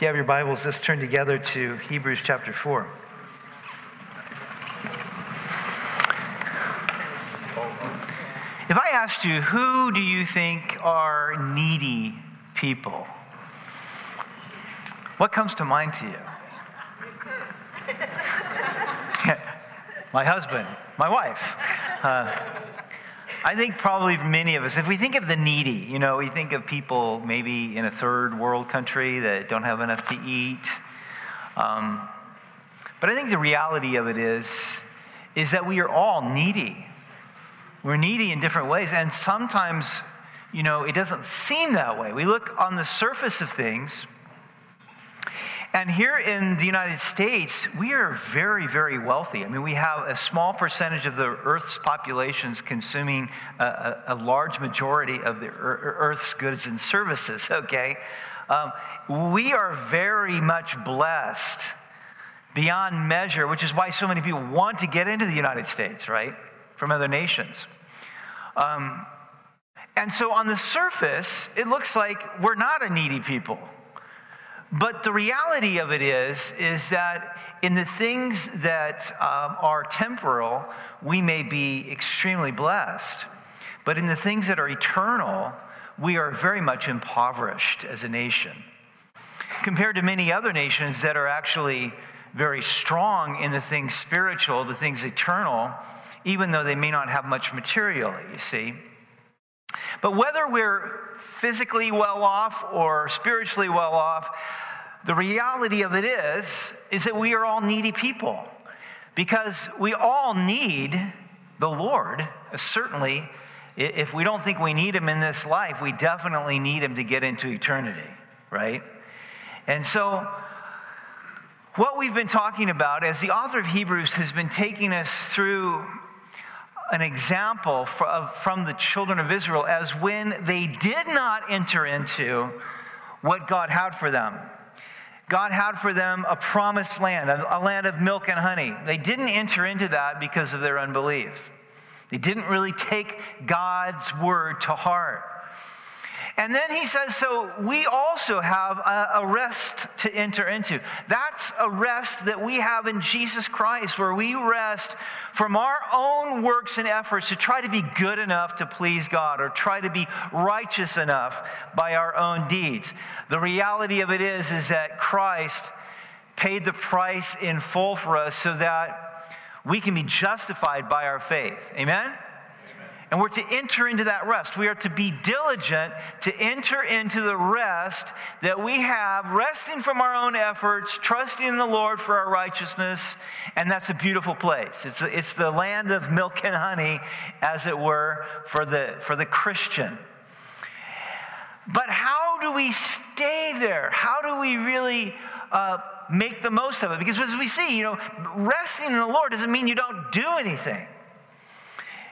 If you have your Bibles, let's turn together to Hebrews chapter 4. If I asked you, who do you think are needy people? What comes to mind to you? my husband, my wife. Uh, I think probably many of us, if we think of the needy, you know, we think of people maybe in a third world country that don't have enough to eat. Um, but I think the reality of it is, is that we are all needy. We're needy in different ways, and sometimes, you know, it doesn't seem that way. We look on the surface of things, and here in the United States, we are very, very wealthy. I mean, we have a small percentage of the Earth's populations consuming a, a, a large majority of the Earth's goods and services, okay? Um, we are very much blessed beyond measure, which is why so many people want to get into the United States, right? From other nations. Um, and so on the surface, it looks like we're not a needy people. But the reality of it is, is that in the things that um, are temporal, we may be extremely blessed. But in the things that are eternal, we are very much impoverished as a nation. Compared to many other nations that are actually very strong in the things spiritual, the things eternal, even though they may not have much material, you see. But whether we're physically well off or spiritually well off, the reality of it is, is that we are all needy people because we all need the Lord. Certainly, if we don't think we need Him in this life, we definitely need Him to get into eternity, right? And so, what we've been talking about as the author of Hebrews has been taking us through an example from the children of Israel as when they did not enter into what God had for them. God had for them a promised land, a, land of milk and honey. They didn't enter into that because of their unbelief. They didn't really take God's word to heart. And then he says, so we also have a, rest to enter into. That's a rest that we have in Jesus Christ, where we rest from our own works and efforts to try to be good enough to please God or try to be righteous enough by our own deeds. The reality of it is, is that Christ paid the price in full for us so that we can be justified by our faith. Amen? And we're to enter into that rest. We are to be diligent to enter into the rest that we have, resting from our own efforts, trusting in the Lord for our righteousness. And that's a beautiful place. It's, it's the land of milk and honey, as it were, for the, for the Christian. But how do we stay there? How do we really uh, make the most of it? Because as we see, you know, resting in the Lord doesn't mean you don't do anything.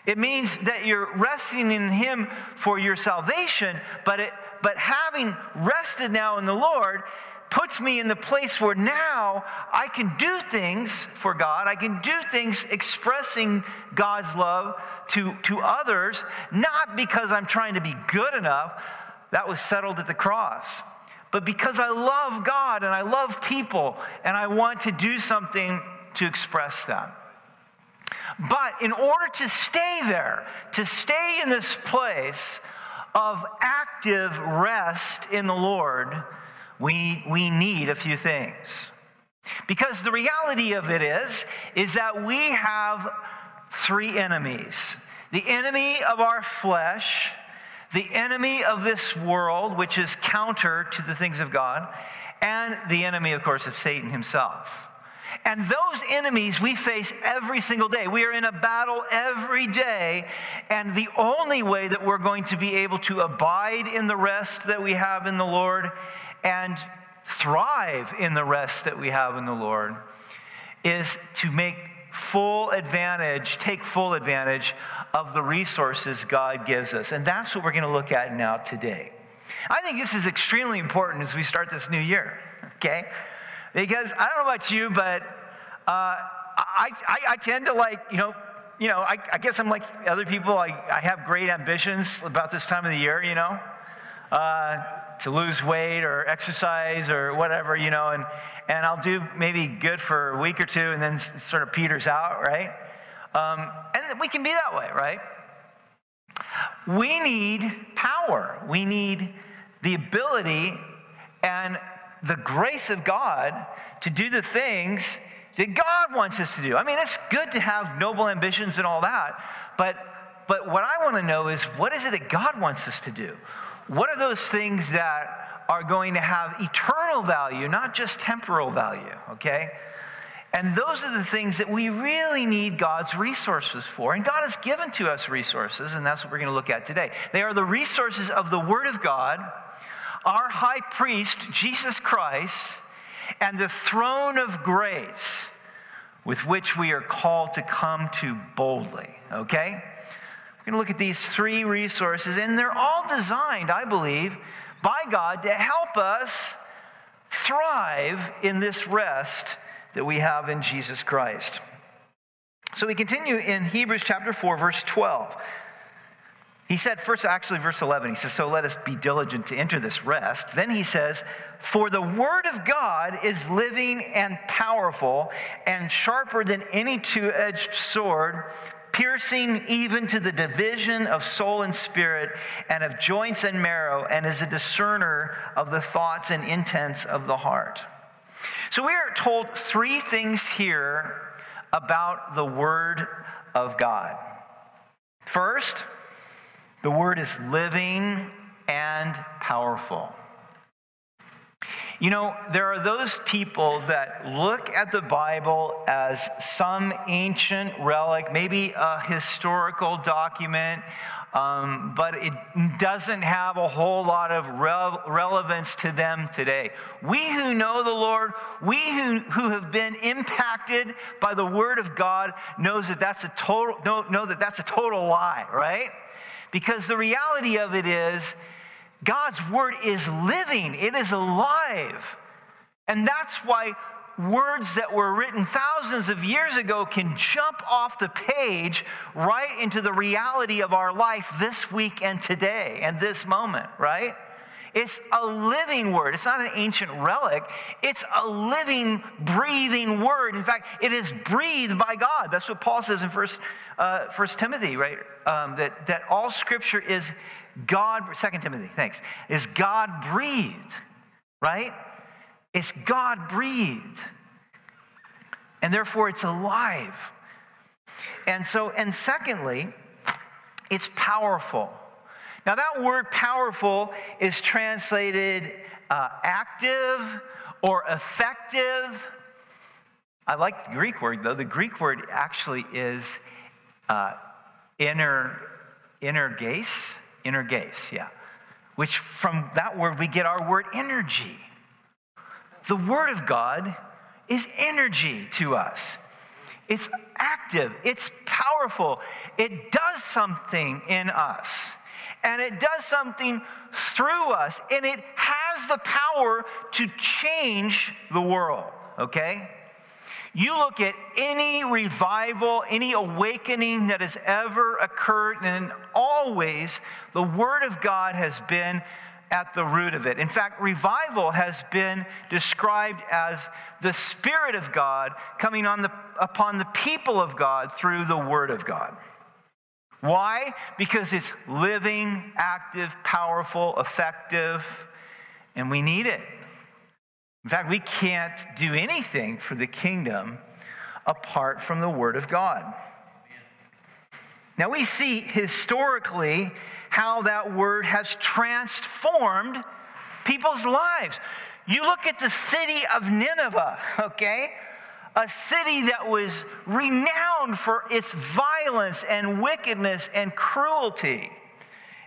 It means that you're resting in Him for your salvation, but, it, but having rested now in the Lord puts me in the place where now I can do things for God. I can do things expressing God's love to, to others, not because I'm trying to be good enough. That was settled at the cross. But because I love God and I love people and I want to do something to express that. But in order to stay there, to stay in this place of active rest in the Lord, we, we need a few things. Because the reality of it is, is that we have three enemies. The enemy of our flesh, the enemy of this world, which is counter to the things of God, and the enemy, of course, of Satan himself. And those enemies we face every single day. We are in a battle every day. And the only way that we're going to be able to abide in the rest that we have in the Lord and thrive in the rest that we have in the Lord is to make full advantage, take full advantage of the resources God gives us. And that's what we're going to look at now today. I think this is extremely important as we start this new year, okay? Because I don't know about you, but uh, I, I, I, tend to like, you know, you know, I, I guess I'm like other people. I, I have great ambitions about this time of the year, you know. Uh, to lose weight or exercise or whatever, you know, and, and I'll do maybe good for a week or two and then sort of peters out, right? Um, and we can be that way, right? We need power. We need the ability and the grace of God to do the things that God wants us to do. I mean, it's good to have noble ambitions and all that, but, but what I want to know is what is it that God wants us to do? What are those things that are going to have eternal value, not just temporal value, okay? And those are the things that we really need God's resources for. And God has given to us resources, and that's what we're going to look at today. They are the resources of the Word of God, our high priest, Jesus Christ, and the throne of grace with which we are called to come to boldly. Okay? We're going to look at these three resources, and they're all designed, I believe, by God to help us thrive in this rest that we have in Jesus Christ. So we continue in Hebrews chapter 4, verse 12. He said, first, actually, verse 11, he says, So let us be diligent to enter this rest. Then he says, For the word of God is living and powerful and sharper than any two edged sword, piercing even to the division of soul and spirit and of joints and marrow, and is a discerner of the thoughts and intents of the heart. So we are told three things here about the Word of God. First, the Word is living and powerful. You know, there are those people that look at the Bible as some ancient relic, maybe a historical document, um, but it doesn't have a whole lot of re- relevance to them today. We who know the Lord, we who, who have been impacted by the Word of God, knows that that's a total know, know that that's a total lie, right? Because the reality of it is God's word is living, it is alive. And that's why words that were written thousands of years ago can jump off the page right into the reality of our life this week and today and this moment, right? It's a living word. It's not an ancient relic. It's a living, breathing word. In fact, it is breathed by God. That's what Paul says in First, uh, First Timothy, right? Um, that, that all scripture is God, Second Timothy, thanks, is God breathed, right? It's God breathed. And therefore it's alive. And so, and secondly, it's powerful. Now, that word powerful is translated uh, active or effective. I like the Greek word, though. The Greek word actually is uh, inner, energes, energes, yeah. Which from that word we get our word energy. The Word of God is energy to us. It's active, it's powerful, it does something in us, and it does something through us, and it has the power to change the world, okay? You look at any revival, any awakening that has ever occurred, and always the Word of God has been at the root of it. In fact, revival has been described as the Spirit of God coming on the, upon the people of God through the Word of God. Why? Because it's living, active, powerful, effective, and we need it. In fact, we can't do anything for the kingdom apart from the Word of God. Now, we see historically how that word has transformed people's lives. You look at the city of Nineveh, okay? A city that was renowned for its violence and wickedness and cruelty.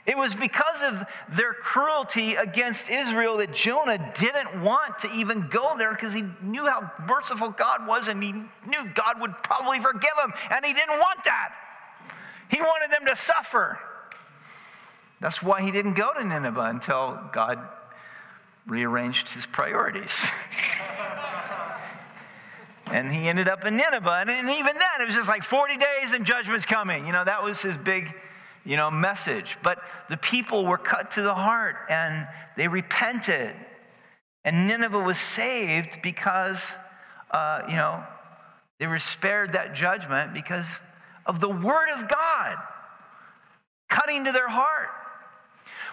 It was because of their cruelty against Israel that Jonah didn't want to even go there because he knew how merciful God was and he knew God would probably forgive him, and he didn't want that. He wanted them to suffer. That's why he didn't go to Nineveh until God rearranged his priorities. and he ended up in Nineveh. And even then, it was just like 40 days and judgment's coming. You know, that was his big you know, message. But the people were cut to the heart and they repented. And Nineveh was saved because, uh, you know, they were spared that judgment because of the word of God cutting to their heart.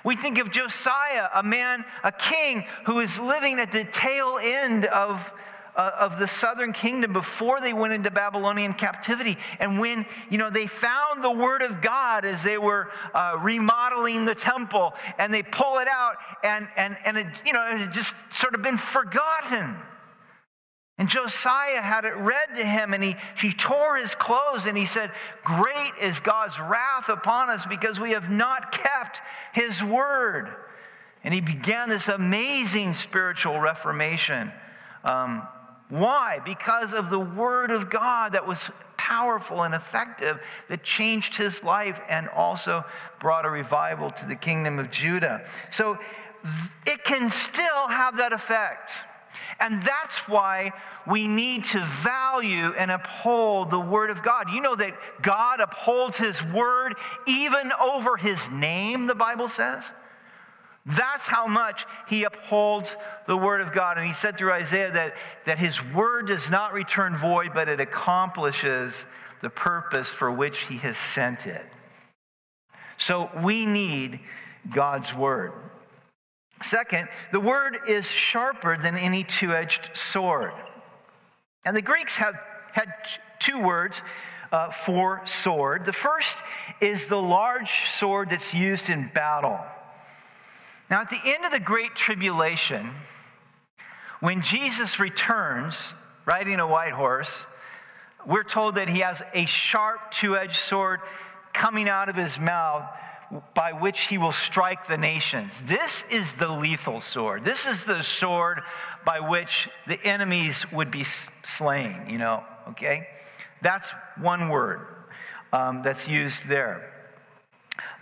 We think of Josiah, a man, a king who is living at the tail end of, uh, of the southern kingdom before they went into Babylonian captivity. And when, you know, they found the word of God as they were uh, remodeling the temple and they pull it out and, and, and it, you know, it had just sort of been forgotten. And Josiah had it read to him, and he, he tore his clothes and he said, Great is God's wrath upon us because we have not kept his word. And he began this amazing spiritual reformation. Um, why? Because of the word of God that was powerful and effective that changed his life and also brought a revival to the kingdom of Judah. So it can still have that effect. And that's why we need to value and uphold the Word of God. You know that God upholds His Word even over His name, the Bible says? That's how much he upholds the word of God. And he said through Isaiah that, that his word does not return void, but it accomplishes the purpose for which he has sent it. So we need God's word. Second, the word is sharper than any two edged sword. And the Greeks have had two words uh, for sword. The first is the large sword that's used in battle. Now, at the end of the Great Tribulation, when Jesus returns riding a white horse, we're told that he has a sharp two edged sword coming out of his mouth by which he will strike the nations. This is the lethal sword. This is the sword by which the enemies would be slain, you know, okay? That's one word um, that's used there.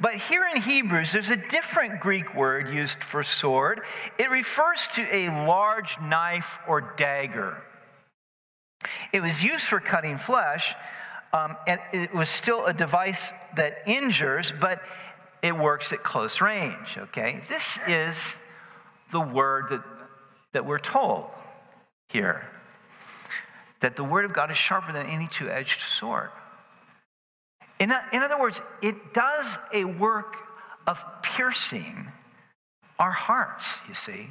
But here in Hebrews, there's a different Greek word used for sword. It refers to a large knife or dagger. It was used for cutting flesh, um, and it was still a device that injures, but it works at close range, okay? This is the word that, that we're told here that the word of God is sharper than any two edged sword. In, in other words, it does a work of piercing our hearts, you see.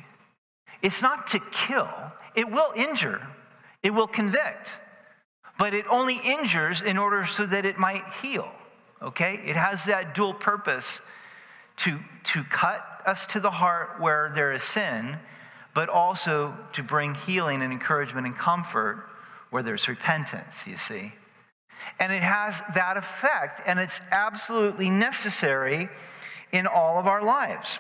It's not to kill, it will injure, it will convict, but it only injures in order so that it might heal okay? It has that dual purpose to, to cut us to the heart where there is sin, but also to bring healing and encouragement and comfort where there's repentance, you see. And it has that effect, and it's absolutely necessary in all of our lives.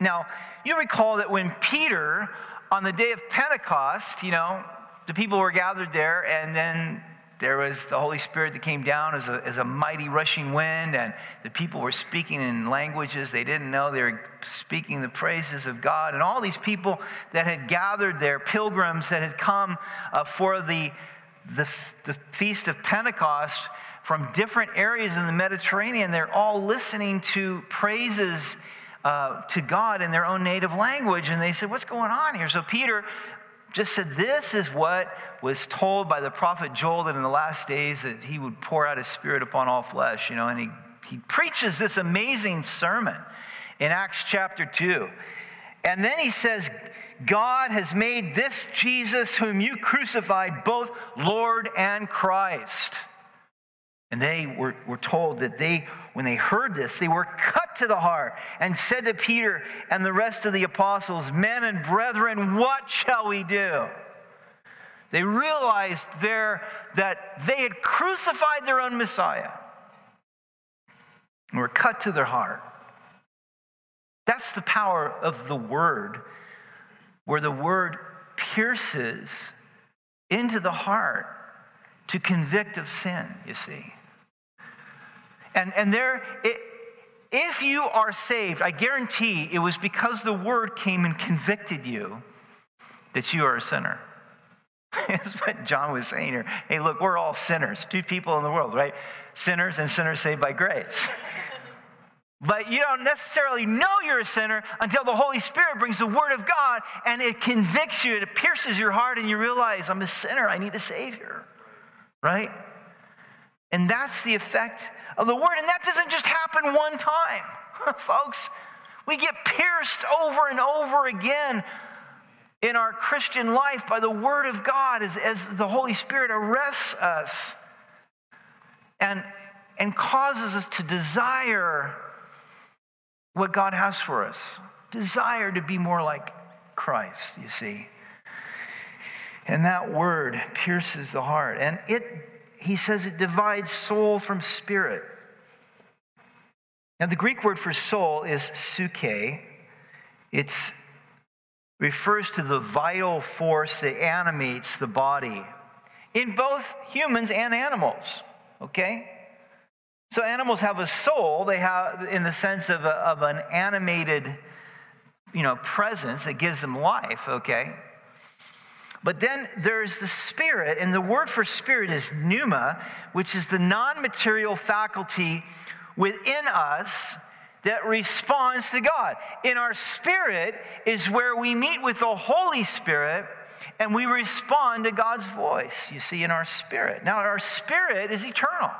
Now, you recall that when Peter, on the day of Pentecost, you know, the people were gathered there, and then there was the Holy Spirit that came down as a, as a mighty rushing wind, and the people were speaking in languages they didn't know. They were speaking the praises of God. And all these people that had gathered there, pilgrims that had come uh, for the, the, the Feast of Pentecost from different areas in the Mediterranean, they're all listening to praises uh, to God in their own native language. And they said, What's going on here? So Peter just said, This is what was told by the prophet Joel that in the last days that he would pour out his spirit upon all flesh, you know, and he, he preaches this amazing sermon in Acts chapter 2. And then he says, God has made this Jesus, whom you crucified, both Lord and Christ. And they were, were told that they, when they heard this, they were cut to the heart and said to Peter and the rest of the apostles, Men and brethren, what shall we do? They realized there that they had crucified their own Messiah and were cut to their heart. That's the power of the word, where the word pierces into the heart to convict of sin, you see. And, and there, it, if you are saved, I guarantee it was because the word came and convicted you that you are a sinner. That's what John was saying here. Hey, look, we're all sinners, two people in the world, right? Sinners and sinners saved by grace. But you don't necessarily know you're a sinner until the Holy Spirit brings the Word of God and it convicts you, it pierces your heart, and you realize, I'm a sinner, I need a Savior, right? And that's the effect of the Word. And that doesn't just happen one time, folks. We get pierced over and over again in our Christian life by the Word of God as, as the Holy Spirit arrests us and, and causes us to desire what God has for us. Desire to be more like Christ, you see. And that word pierces the heart. And it, he says, it divides soul from spirit. Now, the Greek word for soul is psuche. It refers to the vital force that animates the body in both humans and animals, okay? So animals have a soul, they have in the sense of, a, of an animated, you know, presence that gives them life, okay? But then there's the spirit, and the word for spirit is pneuma, which is the non material faculty within us that responds to God. In our spirit is where we meet with the Holy Spirit and we respond to God's voice, you see, in our spirit. Now, our spirit is eternal.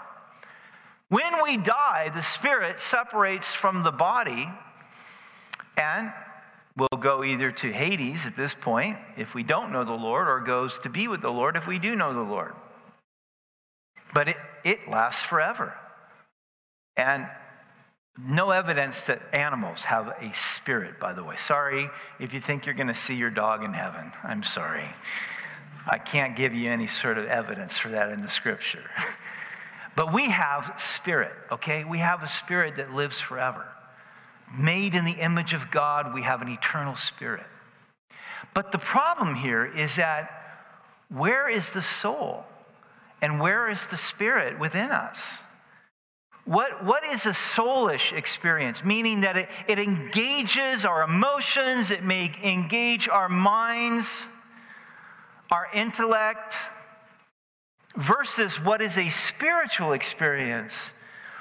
When we die, the spirit separates from the body and will go either to Hades at this point if we don't know the Lord, or goes to be with the Lord if we do know the Lord. But it, it lasts forever. And no evidence that animals have a spirit, by the way. Sorry if you think you're going to see your dog in heaven. I'm sorry. I can't give you any sort of evidence for that in the scripture. But we have spirit, okay? We have a spirit that lives forever. Made in the image of God, we have an eternal spirit. But the problem here is that where is the soul? And where is the spirit within us? What, what is a soulish experience? Meaning that it, it engages our emotions, it may engage our minds, our intellect, versus what is a spiritual experience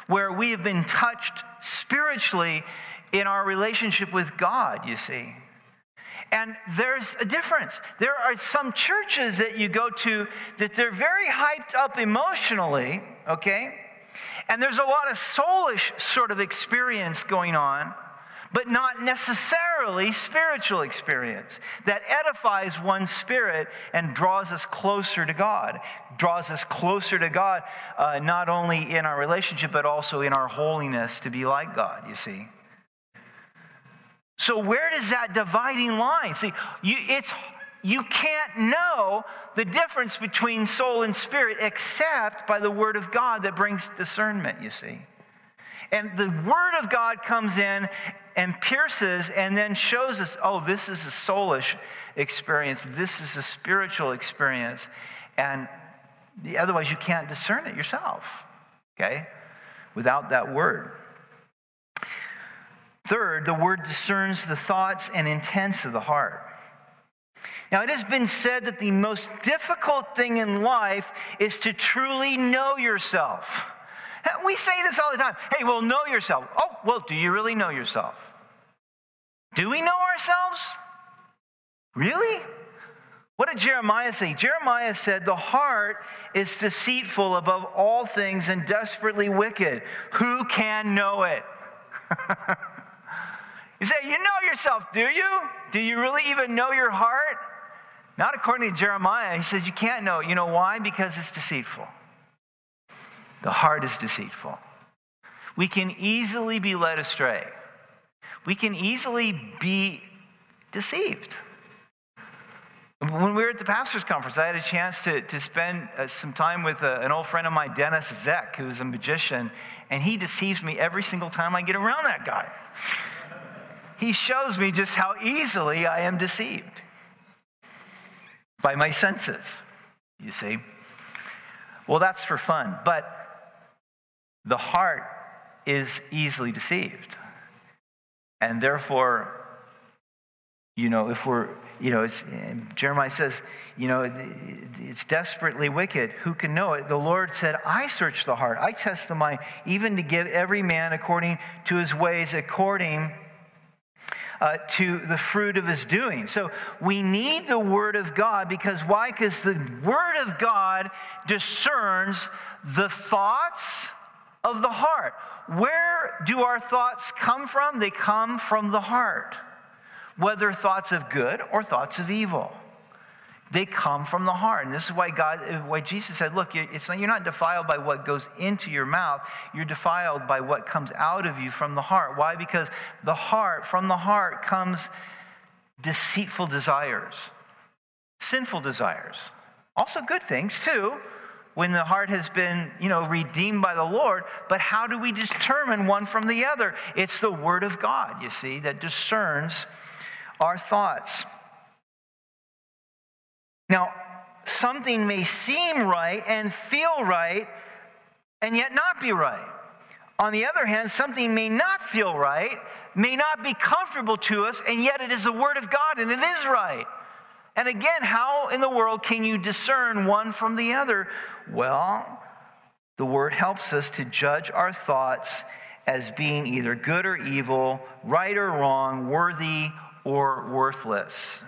where we have been touched spiritually in our relationship with God, you see. And there's a difference. There are some churches that you go to that they're very hyped up emotionally, okay? And there's a lot of soulish sort of experience going on but not necessarily spiritual experience that edifies one's spirit and draws us closer to God, draws us closer to God, uh, not only in our relationship, but also in our holiness to be like God, you see. So, where does that dividing line? See, you, it's, you can't know the difference between soul and spirit except by the Word of God that brings discernment, you see. And the Word of God comes in and pierces and then shows us oh, this is a soulish experience, this is a spiritual experience. And the, otherwise, you can't discern it yourself, okay, without that Word. Third, the Word discerns the thoughts and intents of the heart. Now, it has been said that the most difficult thing in life is to truly know yourself. We say this all the time. Hey, well, know yourself. Well, do you really know yourself? Do we know ourselves? Really? What did Jeremiah say? Jeremiah said, The heart is deceitful above all things and desperately wicked. Who can know it? you say, You know yourself, do you? Do you really even know your heart? Not according to Jeremiah. He says, You can't know. You know why? Because it's deceitful. The heart is deceitful. We can easily be led astray. We can easily be deceived. When we were at the pastor's conference, I had a chance to, to spend uh, some time with uh, an old friend of mine, Dennis Zek, who's a magician, and he deceives me every single time I get around that guy. he shows me just how easily I am deceived by my senses, you see. Well, that's for fun, but the heart is easily deceived. And therefore, You know, if we're, you know, Jeremiah says, you know, it's desperately wicked. Who can know it? The Lord said, I search the heart, I test the mind, even to give every man according to his ways, according uh, to the fruit of his doing. So we need the Word of God because why? Because the Word of God discerns the thoughts of the heart. Where do our thoughts come from? They come from the heart, whether thoughts of good or thoughts of evil. They come from the heart. And this is why God, why Jesus said, look, it's not, you're not defiled by what goes into your mouth. You're defiled by what comes out of you from the heart. Why? Because the heart, from the heart comes deceitful desires, sinful desires. Also good things too, when the heart has been, you know, redeemed by the Lord. But how do we determine one from the other? It's the Word of God, you see, that discerns our thoughts. Now, something may seem right and feel right and yet not be right. On the other hand, something may not feel right, may not be comfortable to us, and yet it is the Word of God and it is right. And again, how in the world can you discern one from the other? Well, the Word helps us to judge our thoughts as being either good or evil, right or wrong, worthy or worthless.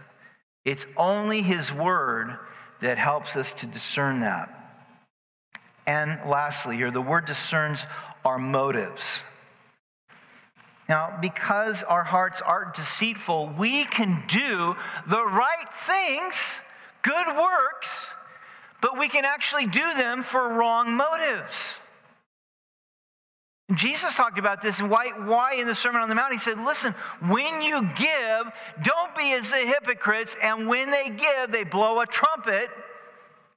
It's only His Word that helps us to discern that. And lastly, here, the Word discerns our motives. Now, because our hearts are deceitful, we can do the right things, good works, but we can actually do them for wrong motives. Jesus talked about this and why, why in the Sermon on the Mount he said, Listen, when you give, don't be as the hypocrites, and when they give, they blow a trumpet,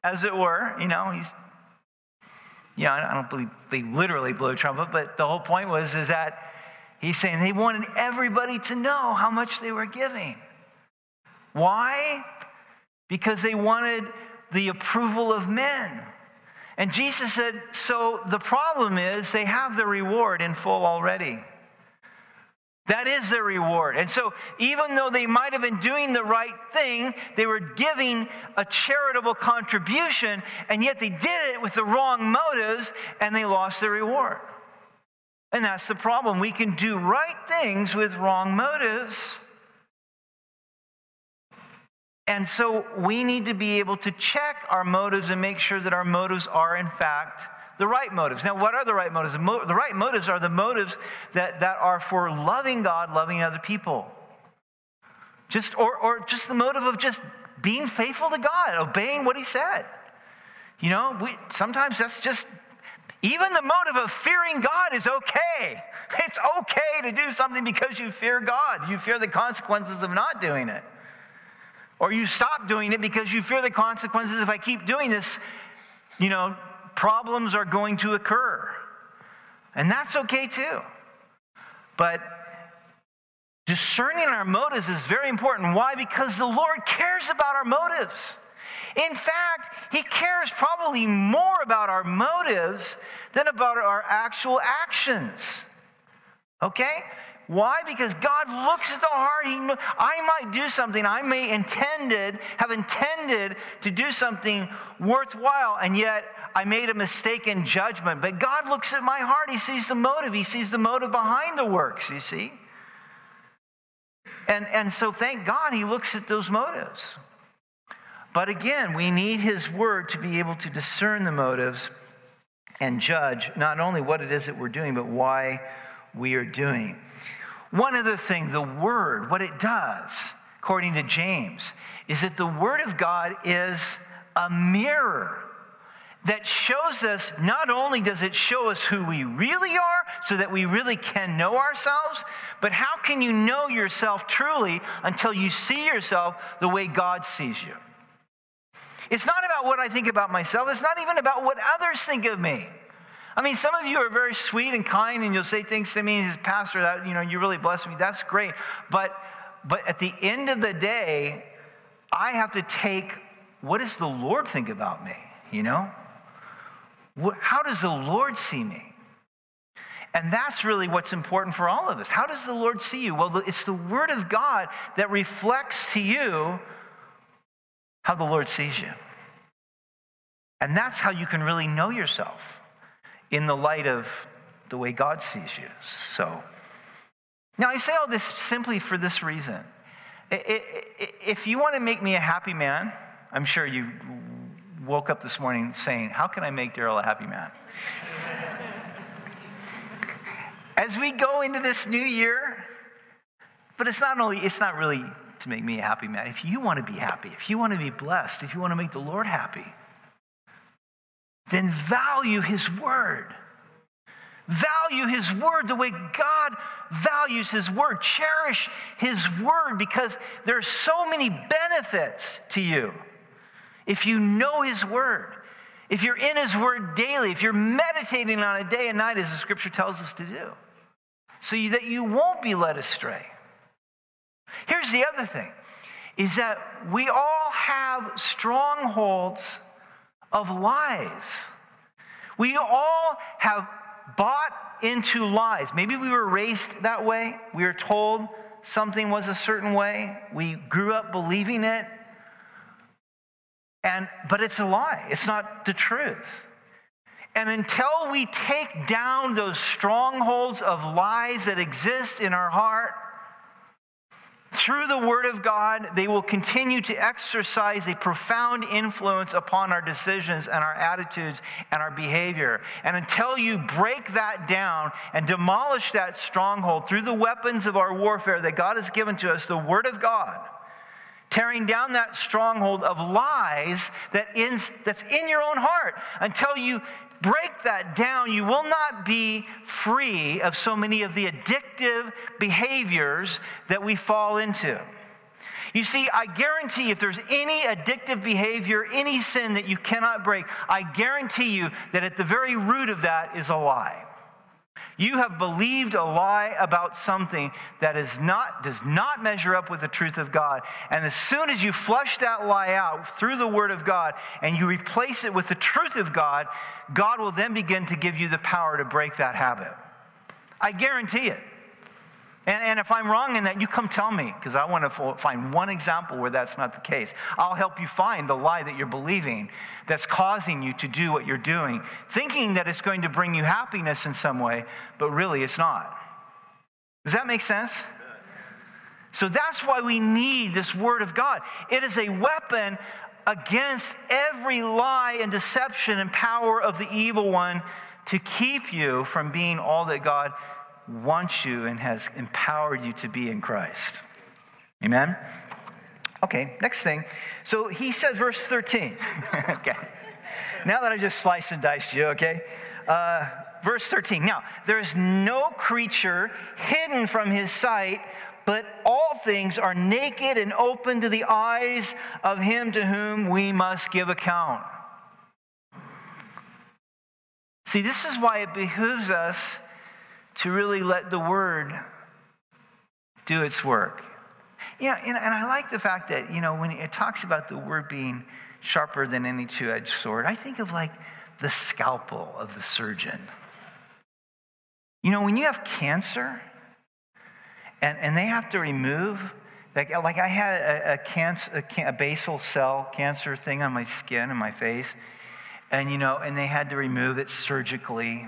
as it were. You know, he's, yeah, I don't believe they literally blew a trumpet, but the whole point was is that he's saying they wanted everybody to know how much they were giving. Why? Because they wanted the approval of men. And Jesus said, So the problem is they have the reward in full already. That is their reward. And so, even though they might have been doing the right thing, they were giving a charitable contribution, and yet they did it with the wrong motives and they lost their reward. And that's the problem. We can do right things with wrong motives. And so we need to be able to check our motives and make sure that our motives are, in fact, the right motives. Now, what are the right motives? The, mo- the right motives are the motives that, that are for loving God, loving other people. Just, or, or just the motive of just being faithful to God, obeying what He said. You know, we, sometimes that's just, even the motive of fearing God is okay. It's okay to do something because you fear God. You fear the consequences of not doing it. Or you stop doing it because you fear the consequences. If I keep doing this, you know, problems are going to occur. And that's okay too. But discerning our motives is very important. Why? Because the Lord cares about our motives. In fact, He cares probably more about our motives than about our actual actions. Okay? Why? Because God looks at the heart. He I might do something. I may intended, have intended to do something worthwhile, and yet I made a mistake in judgment. But God looks at my heart. He sees the motive. He sees the motive behind the works, you see? And, and so thank God he looks at those motives. But again, we need his word to be able to discern the motives and judge not only what it is that we're doing, but why we are doing. One other thing, the Word, what it does, according to James, is that the Word of God is a mirror that shows us not only does it show us who we really are so that we really can know ourselves, but how can you know yourself truly until you see yourself the way God sees you? It's not about what I think about myself, it's not even about what others think of me. I mean, some of you are very sweet and kind, and you'll say things to me as pastor that you know you really bless me. That's great, but but at the end of the day, I have to take what does the Lord think about me? You know, how does the Lord see me? And that's really what's important for all of us. How does the Lord see you? Well, it's the Word of God that reflects to you how the Lord sees you. And that's how you can really know yourself in the light of the way God sees you. So, now I say all this simply for this reason. If you want to make me a happy man, I'm sure you woke up this morning saying, How can I make Daryl a happy man? As we go into this new year, but it's not only, it's not really to make me a happy man. If you want to be happy, if you want to be blessed, if you want to make the Lord happy, then value His Word. Value His Word the way God values His Word. Cherish His Word because there are so many benefits to you if you know His Word. If you're in His Word daily, if you're meditating on it day and night, as the Scripture tells us to do so that you won't be led astray. Here's the other thing is that we all have strongholds of lies. We all have bought into lies. Maybe we were raised that way. We were told something was a certain way. We grew up believing it. And but it's a lie. It's not the truth. And until we take down those strongholds of lies that exist in our heart, through the Word of God, they will continue to exercise a profound influence upon our decisions and our attitudes and our behavior. And until you break that down and demolish that stronghold through the weapons of our warfare that God has given to us, the Word of God, tearing down that stronghold of lies that that's in your own heart, until you break that down, you will not be free of so many of the addictive behaviors that we fall into. You see, I guarantee if there's any addictive behavior, any sin that you cannot break, I guarantee you that at the very root of that is a lie. You have believed a lie about something that is not, does not measure up with the truth of God. And as soon as you flush that lie out through the Word of God and you replace it with the truth of God, God will then begin to give you the power to break that habit. I guarantee it. And, and if I'm wrong in that, you come tell me, because I want to find one example where that's not the case. I'll help you find the lie that you're believing that's causing you to do what you're doing, thinking that it's going to bring you happiness in some way, but really it's not. Does that make sense? So that's why we need this Word of God. It is a weapon against every lie and deception and power of the evil one to keep you from being all that God wants you and has empowered you to be in Christ. Amen? Okay, next thing. So he said, verse 13. okay. Now that I just sliced and diced you, okay? Uh, verse 13. Now, there is no creature hidden from his sight, but all things are naked and open to the eyes of him to whom we must give account. See, this is why it behooves us to really let the word do its work. Yeah, and, and I like the fact that, you know, when it talks about the word being sharper than any two edged sword, I think of like the scalpel of the surgeon. You know, when you have cancer and, and they have to remove, like, like I had a, a, cancer, a, a basal cell cancer thing on my skin and my face, and, you know, and they had to remove it surgically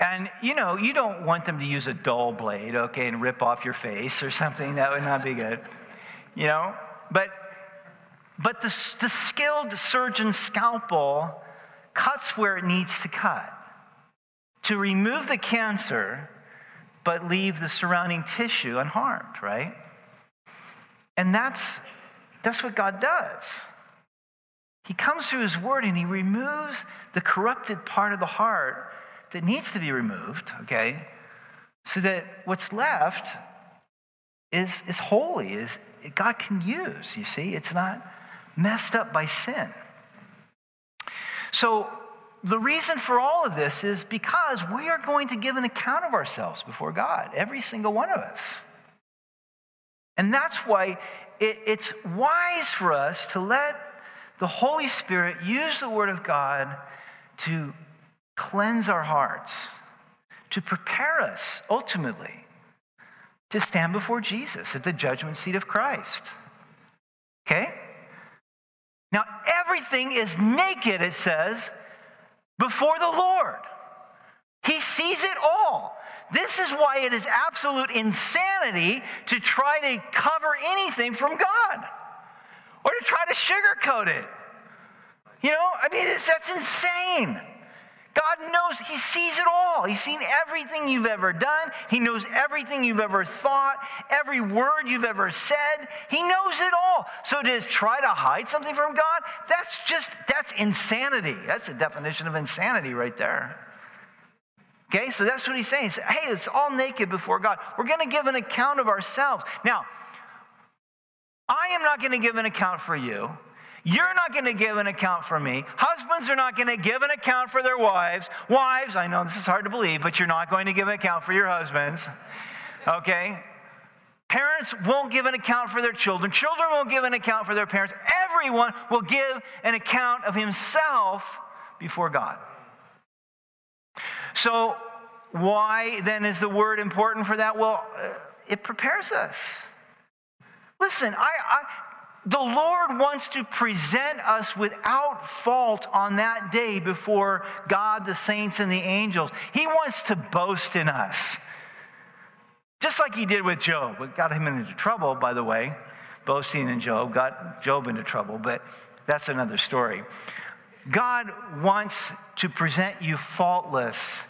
and you know, you don't want them to use a dull blade, okay, and rip off your face or something. That would not be good. You know? But but the, the skilled surgeon's scalpel cuts where it needs to cut to remove the cancer, but leave the surrounding tissue unharmed, right? And that's that's what God does. He comes through his word and he removes the corrupted part of the heart that needs to be removed, okay? So that what's left is, is holy, is God can use, you see? It's not messed up by sin. So the reason for all of this is because we are going to give an account of ourselves before God, every single one of us. And that's why it, it's wise for us to let the Holy Spirit use the Word of God to cleanse our hearts, to prepare us ultimately to stand before Jesus at the judgment seat of Christ. Okay? Now, everything is naked, it says, before the Lord. He sees it all. This is why it is absolute insanity to try to cover anything from God or to try to sugarcoat it. You know, I mean, that's insane. God knows, He sees it all. He's seen everything you've ever done. He knows everything you've ever thought, every word you've ever said. He knows it all. So to try to hide something from God, that's just, that's insanity. That's the definition of insanity right there. Okay, so that's what he's saying. He's, hey, it's all naked before God. We're going to give an account of ourselves. Now, I am not going to give an account for you. You're not going to give an account for me. Husbands are not going to give an account for their wives. Wives, I know this is hard to believe, but you're not going to give an account for your husbands. Okay? Parents won't give an account for their children. Children won't give an account for their parents. Everyone will give an account of himself before God. So, why then is the word important for that? Well, uh, it prepares us. Listen, I, I, the Lord wants to present us without fault on that day before God, the saints, and the angels. He wants to boast in us. Just like he did with Job. It got him into trouble, by the way. Boasting in Job got Job into trouble, but that's another story. God wants to present you faultless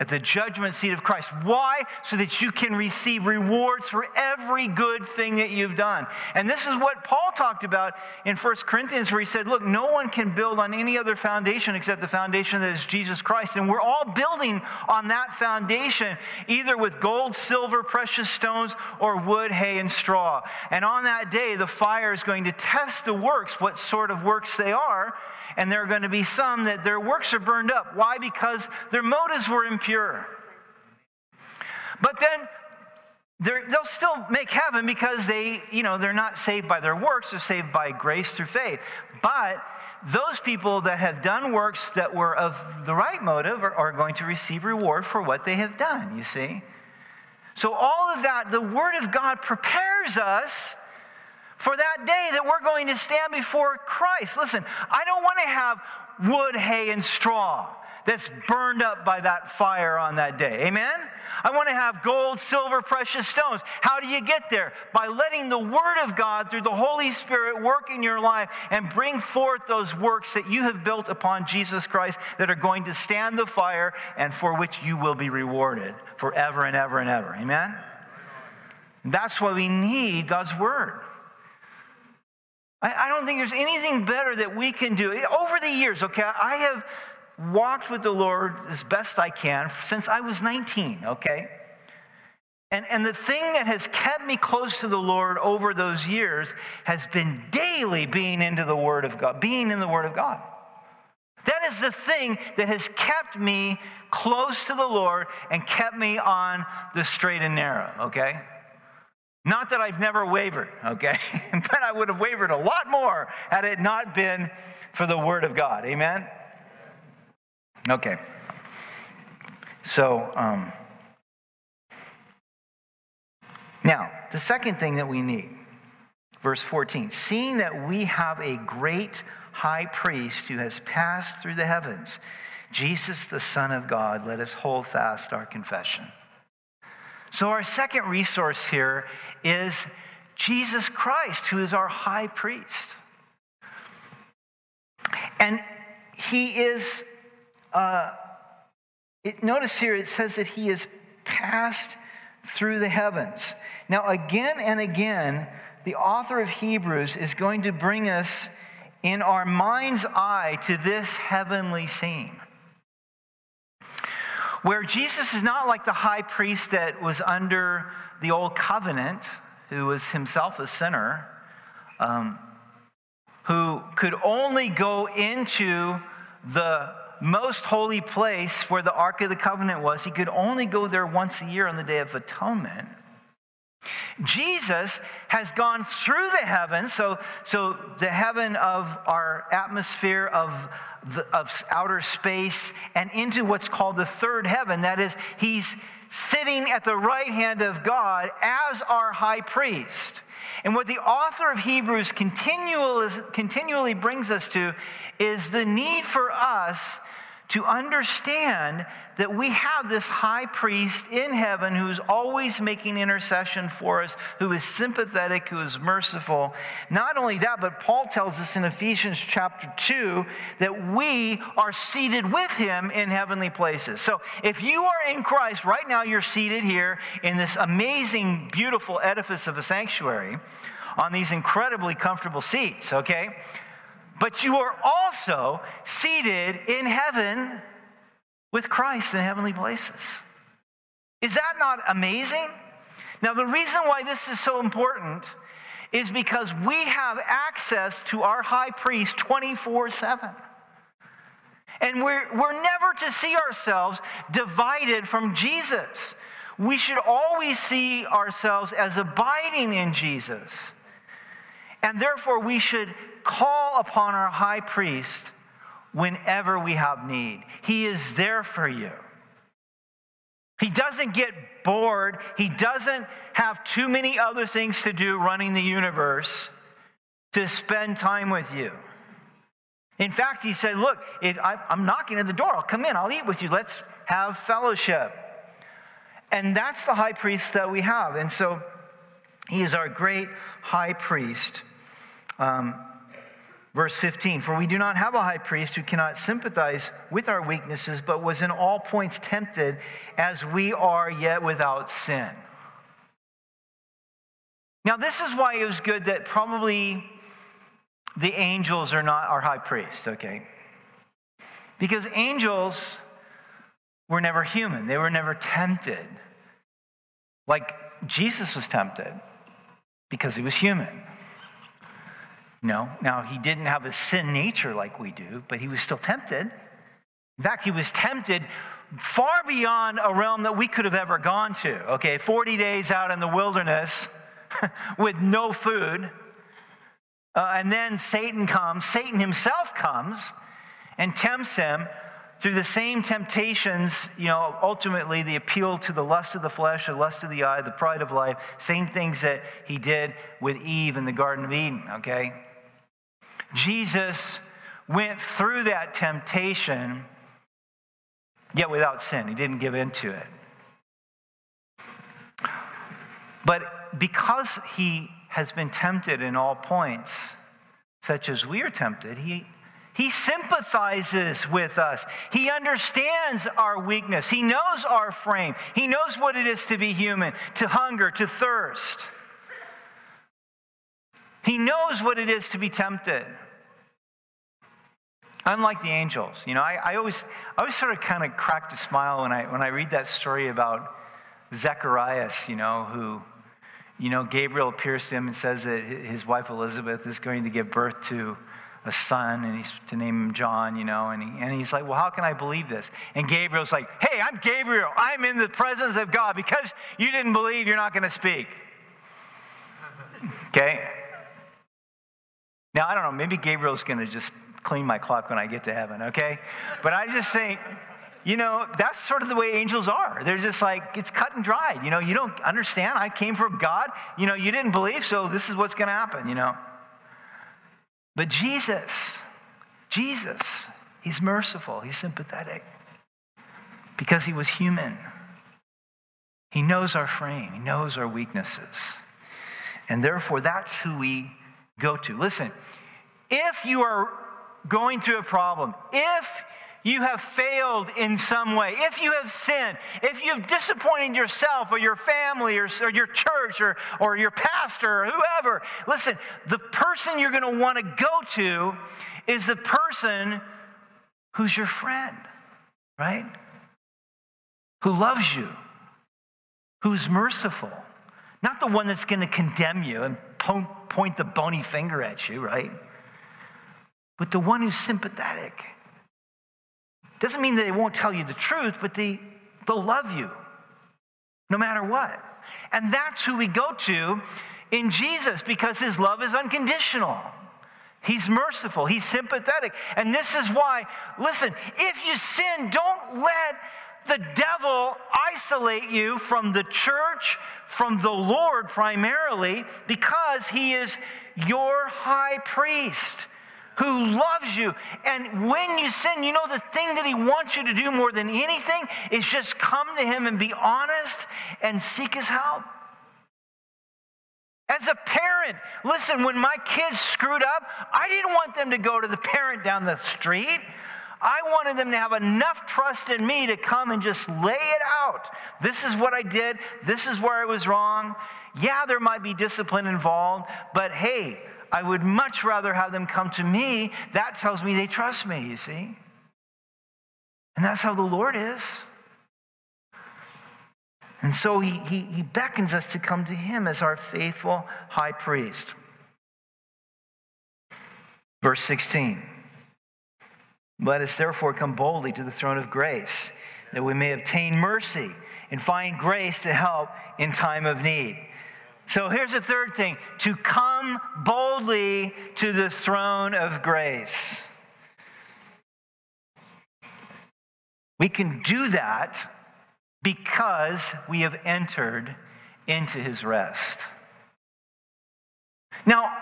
at the judgment seat of Christ. Why? So that you can receive rewards for every good thing that you've done. And this is what Paul talked about in 1 Corinthians, where he said, Look, no one can build on any other foundation except the foundation that is Jesus Christ. And we're all building on that foundation, either with gold, silver, precious stones, or wood, hay, and straw. And on that day, the fire is going to test the works, what sort of works they are and there are going to be some that their works are burned up. Why? Because their motives were impure. But then they'll still make heaven because they, you know, they're not saved by their works, they're saved by grace through faith. But those people that have done works that were of the right motive are, are going to receive reward for what they have done, you see? So, all of that, the Word of God prepares us for that day that we're going to stand before Christ. Listen, I don't want to have wood, hay, and straw that's burned up by that fire on that day. Amen? I want to have gold, silver, precious stones. How do you get there? By letting the Word of God through the Holy Spirit work in your life and bring forth those works that you have built upon Jesus Christ that are going to stand the fire and for which you will be rewarded forever and ever and ever. Amen? That's why we need God's Word. I, don't think there's anything better that we can do. Over the years, okay, I have walked with the Lord as best I can since I was 19, okay? And, and the thing that has kept me close to the Lord over those years has been daily being into the Word of God, being in the Word of God. That is the thing that has kept me close to the Lord and kept me on the straight and narrow, okay? Not that I've never wavered, okay? but I would have wavered a lot more had it not been for the Word of God. Amen? Okay. So, um, now, the second thing that we need, verse 14, seeing that we have a great high priest who has passed through the heavens, Jesus, the Son of God, let us hold fast our confession. So, our second resource here is Jesus Christ, who is our high priest. And he is, uh, it, notice here it says that he is passed through the heavens. Now, again and again, the author of Hebrews is going to bring us in our mind's eye to this heavenly scene where Jesus is not like the high priest that was under the old covenant, who was himself a sinner, um, who could only go into the most holy place where the Ark of the Covenant was. He could only go there once a year on the Day of Atonement. Jesus has gone through the heavens, so, so the heaven of our atmosphere, of, the, of outer space, and into what's called the third heaven. That is, he's sitting at the right hand of God as our high priest. And what the author of Hebrews continually brings us to is the need for us to understand that we have this high priest in heaven who's always making intercession for us, who is sympathetic, who is merciful. Not only that, but Paul tells us in Ephesians chapter 2 that we are seated with him in heavenly places. So if you are in Christ, right now you're seated here in this amazing, beautiful edifice of a sanctuary on these incredibly comfortable seats, okay? but you are also seated in heaven with Christ in heavenly places. Is that not amazing? Now, the reason why this is so important is because we have access to our high priest 24 7. And we're, we're never to see ourselves divided from Jesus. We should always see ourselves as abiding in Jesus. And therefore, we should call upon our high priest whenever we have need. He is there for you. He doesn't get bored. He doesn't have too many other things to do running the universe to spend time with you. In fact, he said, Look, I, am knocking at the door. I'll come in. I'll eat with you. Let's have fellowship. And that's the high priest that we have. And so he is our great high priest. Um, Verse 15, for we do not have a high priest who cannot sympathize with our weaknesses, but was in all points tempted as we are, yet without sin. Now, this is why it was good that probably the angels are not our high priest, okay? Because angels were never human, they were never tempted. Like Jesus was tempted because he was human. No. Now, he didn't have a sin nature like we do, but he was still tempted. In fact, he was tempted far beyond a realm that we could have ever gone to. Okay, 40 days out in the wilderness with no food. Uh, and then Satan comes, Satan himself comes and tempts him through the same temptations, you know, ultimately the appeal to the lust of the flesh, the lust of the eye, the pride of life, same things that he did with Eve in the Garden of Eden, okay? Jesus went through that temptation, yet without sin. He didn't give in to it. But because he has been tempted in all points, such as we are tempted, he, he sympathizes with us. He understands our weakness. He knows our frame. He knows what it is to be human, to hunger, to thirst. He knows what it is to be tempted. Unlike the angels, you know, I, I always, I always sort of kind of cracked a smile when I, when I read that story about Zacharias, you know, who, you know, Gabriel appears to him and says that his wife Elizabeth is going to give birth to a son and he's to name him John, you know, and, he, and he's like, well, how can I believe this? And Gabriel's like, hey, I'm Gabriel. I'm in the presence of God. Because you didn't believe, you're not going to speak. Okay? Now, I don't know, maybe Gabriel's going to just clean my clock when I get to heaven, okay? But I just think, you know, that's sort of the way angels are. They're just like, it's cut and dried. You know, you don't understand. I came from God. You know, you didn't believe, so this is what's going to happen, you know. But Jesus, Jesus, he's merciful, he's sympathetic because he was human. He knows our frame, he knows our weaknesses. And therefore, that's who we go to. Listen, if you are going through a problem, if you have failed in some way, if you have sinned, if you've disappointed yourself or your family or, or your church or, or your pastor or whoever, listen, the person you're going to want to go to is the person who's your friend, right? Who loves you, who's merciful, not the one that's going to condemn you and point the bony finger at you, right? but the one who's sympathetic. Doesn't mean that they won't tell you the truth, but they, they'll love you no matter what. And that's who we go to in Jesus because his love is unconditional. He's merciful, he's sympathetic. And this is why, listen, if you sin, don't let the devil isolate you from the church, from the Lord primarily, because he is your high priest who loves you. And when you sin, you know the thing that he wants you to do more than anything is just come to him and be honest and seek his help. As a parent, listen, when my kids screwed up, I didn't want them to go to the parent down the street. I wanted them to have enough trust in me to come and just lay it out. This is what I did. This is where I was wrong. Yeah, there might be discipline involved, but hey, I would much rather have them come to me. That tells me they trust me, you see? And that's how the Lord is. And so he, he, he, beckons us to come to him as our faithful high priest. Verse 16 Let us therefore come boldly to the throne of grace, that we may obtain mercy and find grace to help in time of need. So here's the third thing to come boldly to the throne of grace. We can do that because we have entered into his rest. Now,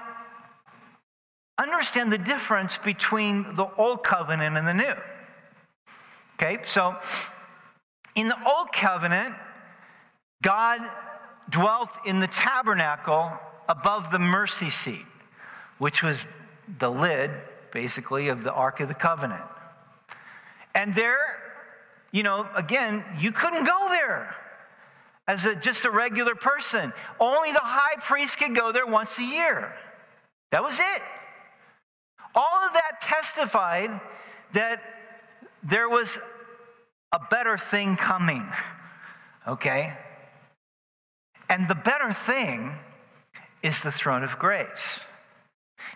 understand the difference between the old covenant and the new. Okay, so in the old covenant, God dwelt in the tabernacle above the mercy seat, which was the lid, basically, of the Ark of the Covenant. And there, you know, again, you couldn't go there as a, just a regular person. Only the high priest could go there once a year. That was it. All of that testified that there was a better thing coming. Okay? And the better thing is the throne of grace.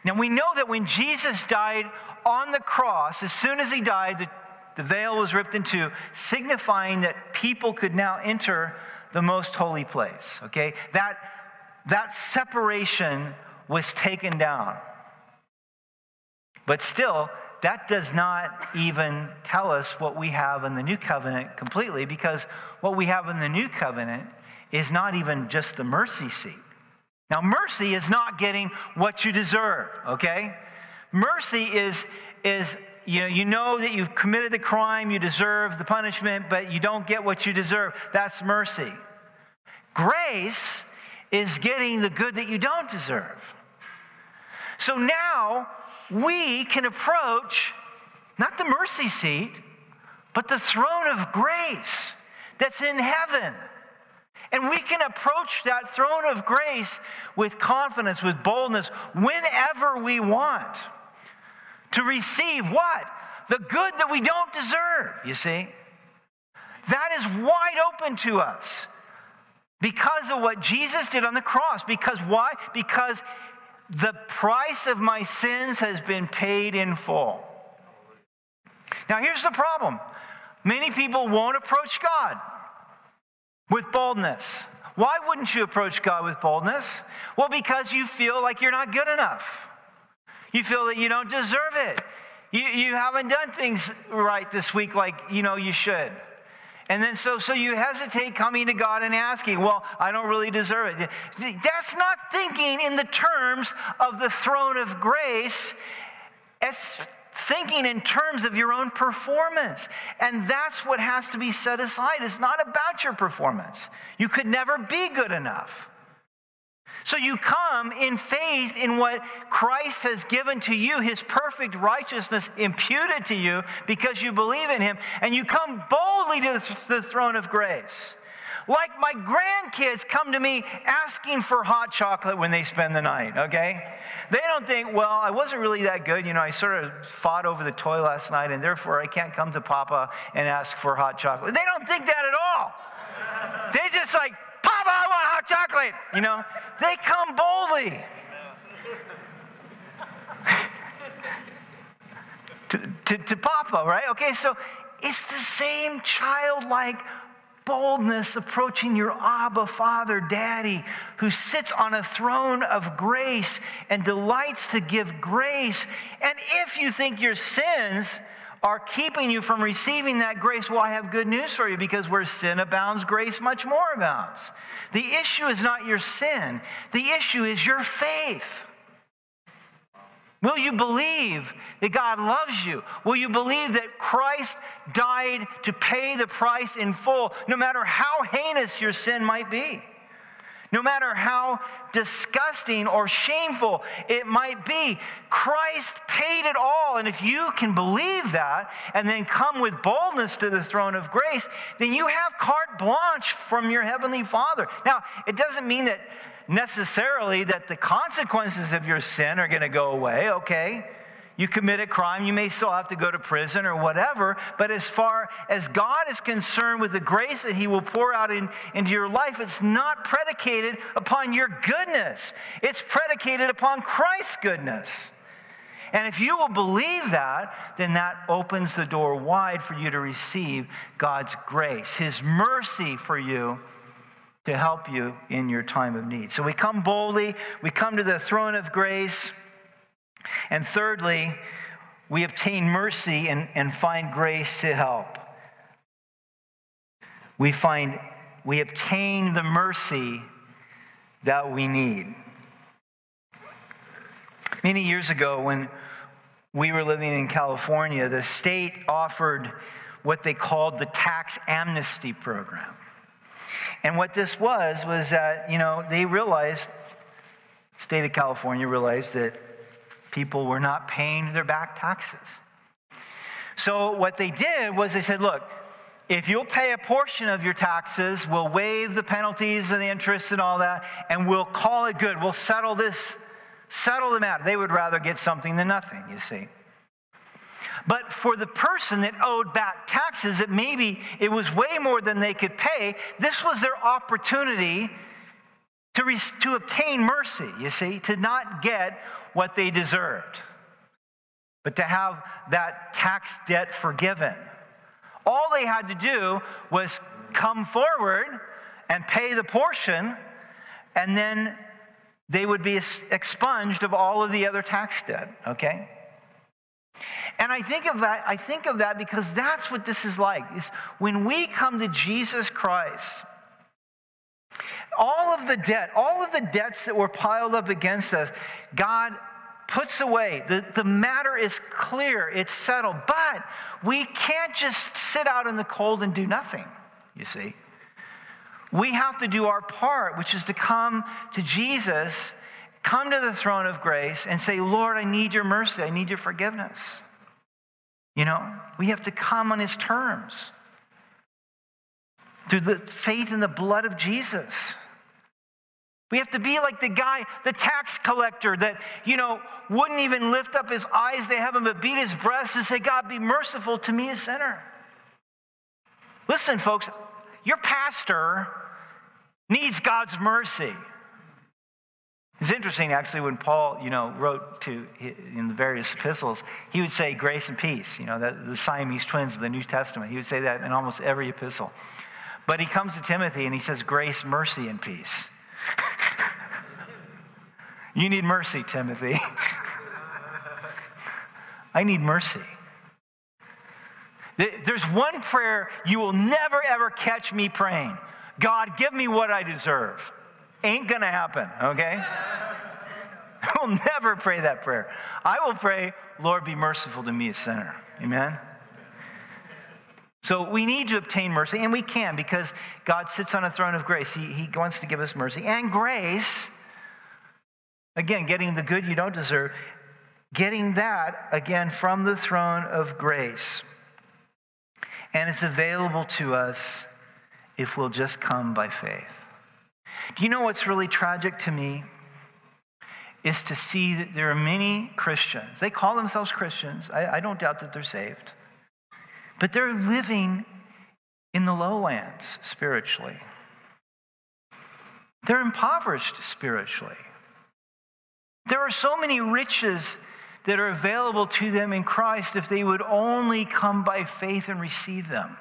Now, we know that when Jesus died on the cross, as soon as he died, the, the veil was ripped in two, signifying that people could now enter the most holy place. Okay? That, that separation was taken down. But still, that does not even tell us what we have in the new covenant completely, because what we have in the new covenant is not even just the mercy seat. Now, mercy is not getting what you deserve, okay? Mercy is, is you know, you know that you've committed the crime, you deserve the punishment, but you don't get what you deserve. That's mercy. Grace is getting the good that you don't deserve. So now we can approach not the mercy seat, but the throne of grace that's in heaven. And we can approach that throne of grace with confidence, with boldness, whenever we want to receive what? The good that we don't deserve, you see? That is wide open to us because of what Jesus did on the cross. Because why? Because the price of my sins has been paid in full. Now, here's the problem many people won't approach God with boldness. Why wouldn't you approach God with boldness? Well, because you feel like you're not good enough. You feel that you don't deserve it. You, you haven't done things right this week like you know you should. And then so, so you hesitate coming to God and asking, well, I don't really deserve it. That's not thinking in the terms of the throne of grace. As thinking in terms of your own performance. And that's what has to be set aside. It's not about your performance. You could never be good enough. So you come in faith in what Christ has given to you, his perfect righteousness imputed to you because you believe in him, and you come boldly to the throne of grace. Like my grandkids come to me asking for hot chocolate when they spend the night, okay? They don't think, well, I wasn't really that good. You know, I sort of fought over the toy last night, and therefore I can't come to Papa and ask for hot chocolate. They don't think that at all. They just like, I want hot chocolate. You know, they come boldly. to, to, to Papa, right? Okay, so it's the same childlike boldness approaching your Abba Father, Daddy, who sits on a throne of grace and delights to give grace. And if you think your sins are keeping you from receiving that grace, well, I have good news for you because where sin abounds, grace much more abounds. The issue is not your sin, the issue is your faith. Will you believe that God loves you? Will you believe that Christ died to pay the price in full, no matter how heinous your sin might be? No matter how disgusting or shameful it might be, Christ paid it all. And if you can believe that and then come with boldness to the throne of grace, then you have carte blanche from your Heavenly Father. Now, it doesn't mean that necessarily that the consequences of your sin are going to go away, okay? You commit a crime, you may still have to go to prison or whatever, but as far as God is concerned with the grace that He will pour out in, into your life, it's not predicated upon your goodness, it's predicated upon Christ's goodness. And if you will believe that, then that opens the door wide for you to receive God's grace, His mercy for you to help you in your time of need. So we come boldly, we come to the throne of grace. And thirdly, we obtain mercy and, and find grace to help. We find, we obtain the mercy that we need. Many years ago, when we were living in California, the state offered what they called the tax amnesty program. And what this was, was that, you know, they realized, state of California realized that people were not paying their back taxes. So what they did was they said, look, if you'll pay a portion of your taxes, we'll waive the penalties and the interest and all that, and we'll call it good. We'll settle this, settle the matter. They would rather get something than nothing, you see. But for the person that owed back taxes, that maybe it was way more than they could pay, this was their opportunity to, re- to obtain mercy, you see, to not get what they deserved, but to have that tax debt forgiven. All they had to do was come forward and pay the portion, and then they would be expunged of all of the other tax debt, okay? And I think of that, I think of that because that's what this is like. Is when we come to Jesus Christ, all of the debt, all of the debts that were piled up against us, God puts away. The, the matter is clear, it's settled. But we can't just sit out in the cold and do nothing, you see. We have to do our part, which is to come to Jesus, come to the throne of grace, and say, Lord, I need your mercy, I need your forgiveness. You know, we have to come on his terms through the faith in the blood of Jesus. We have to be like the guy, the tax collector that, you know, wouldn't even lift up his eyes to heaven but beat his breast and say, God, be merciful to me, a sinner. Listen, folks, your pastor needs God's mercy. It's interesting, actually, when Paul, you know, wrote to in the various epistles, he would say grace and peace. You know, the, the Siamese twins of the New Testament. He would say that in almost every epistle. But he comes to Timothy and he says grace, mercy, and peace. you need mercy, Timothy. I need mercy. There's one prayer you will never ever catch me praying God, give me what I deserve. Ain't gonna happen, okay? I will never pray that prayer. I will pray, Lord, be merciful to me, a sinner. Amen? So we need to obtain mercy, and we can because God sits on a throne of grace. He, he wants to give us mercy and grace. Again, getting the good you don't deserve, getting that, again, from the throne of grace. And it's available to us if we'll just come by faith. Do you know what's really tragic to me? Is to see that there are many Christians. They call themselves Christians. I, I don't doubt that they're saved. But they're living in the lowlands spiritually. They're impoverished spiritually. There are so many riches that are available to them in Christ if they would only come by faith and receive them.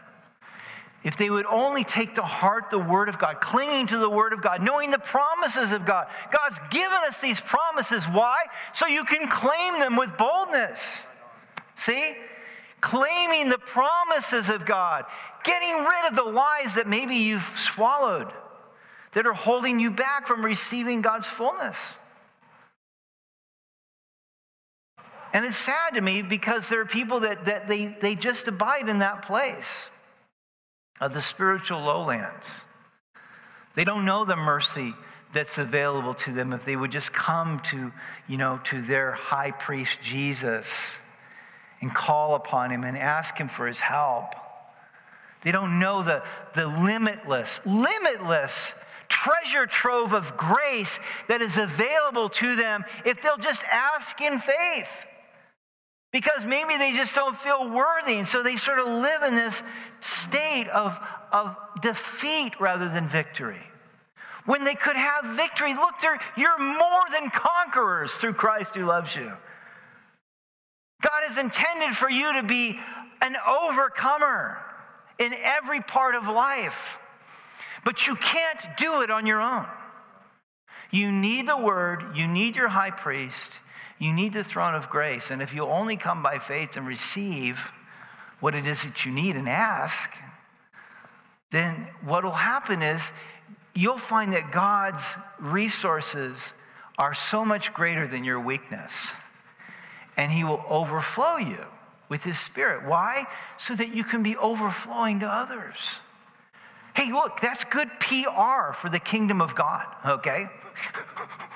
if they would only take to heart the Word of God, clinging to the Word of God, knowing the promises of God. God's given us these promises. Why? So you can claim them with boldness. See? Claiming the promises of God, getting rid of the lies that maybe you've swallowed that are holding you back from receiving God's fullness. And it's sad to me because there are people that, that they, they just abide in that place of the spiritual lowlands. They don't know the mercy that's available to them if they would just come to, you know, to their high priest Jesus and call upon him and ask him for his help. They don't know the, the limitless, limitless treasure trove of grace that is available to them if they'll just ask in faith because maybe they just don't feel worthy. And so they sort of live in this state of, of defeat rather than victory. When they could have victory, look, you're more than conquerors through Christ who loves you. God has intended for you to be an overcomer in every part of life. But you can't do it on your own. You need the word, you need your high priest, you need the throne of grace. And if you only come by faith and receive what it is that you need and ask, then what will happen is you'll find that God's resources are so much greater than your weakness. And He will overflow you with His Spirit. Why? So that you can be overflowing to others. Hey, look, that's good PR for the kingdom of God, okay?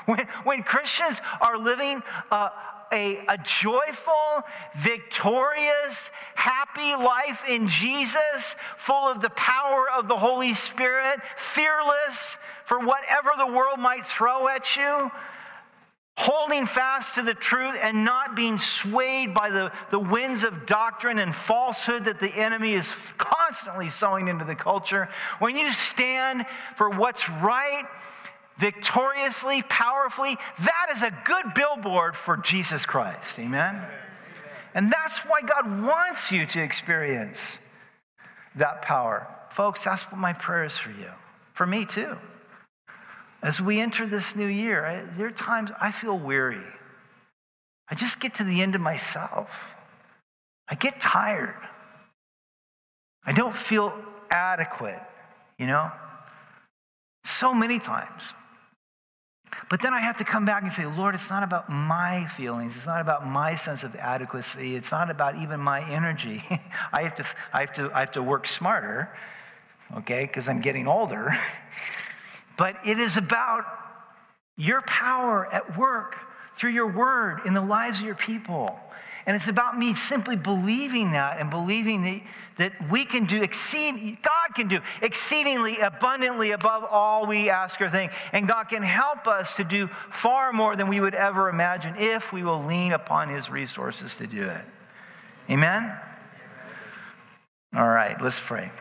When, when Christians are living a, a, a joyful, victorious, happy life in Jesus, full of the power of the Holy Spirit, fearless for whatever the world might throw at you, holding fast to the truth and not being swayed by the, the winds of doctrine and falsehood that the enemy is constantly sowing into the culture, when you stand for what's right, victoriously, powerfully, that is a good billboard for Jesus Christ. Amen? And that's why God wants you to experience that power. Folks, that's what my prayer is for you, for me too. As we enter this new year, I, there are times I feel weary. I just get to the end of myself. I get tired. I don't feel adequate, you know? So many times. But then I have to come back and say, Lord, it's not about my feelings. It's not about my sense of adequacy. It's not about even my energy. I, have to, I, have to, I have to work smarter, okay, because I'm getting older. but it is about your power at work through your word in the lives of your people. And it's about me simply believing that and believing that, that we can do exceed, God can do exceedingly abundantly above all we ask or think. And God can help us to do far more than we would ever imagine if we will lean upon his resources to do it. Amen? All right, let's pray.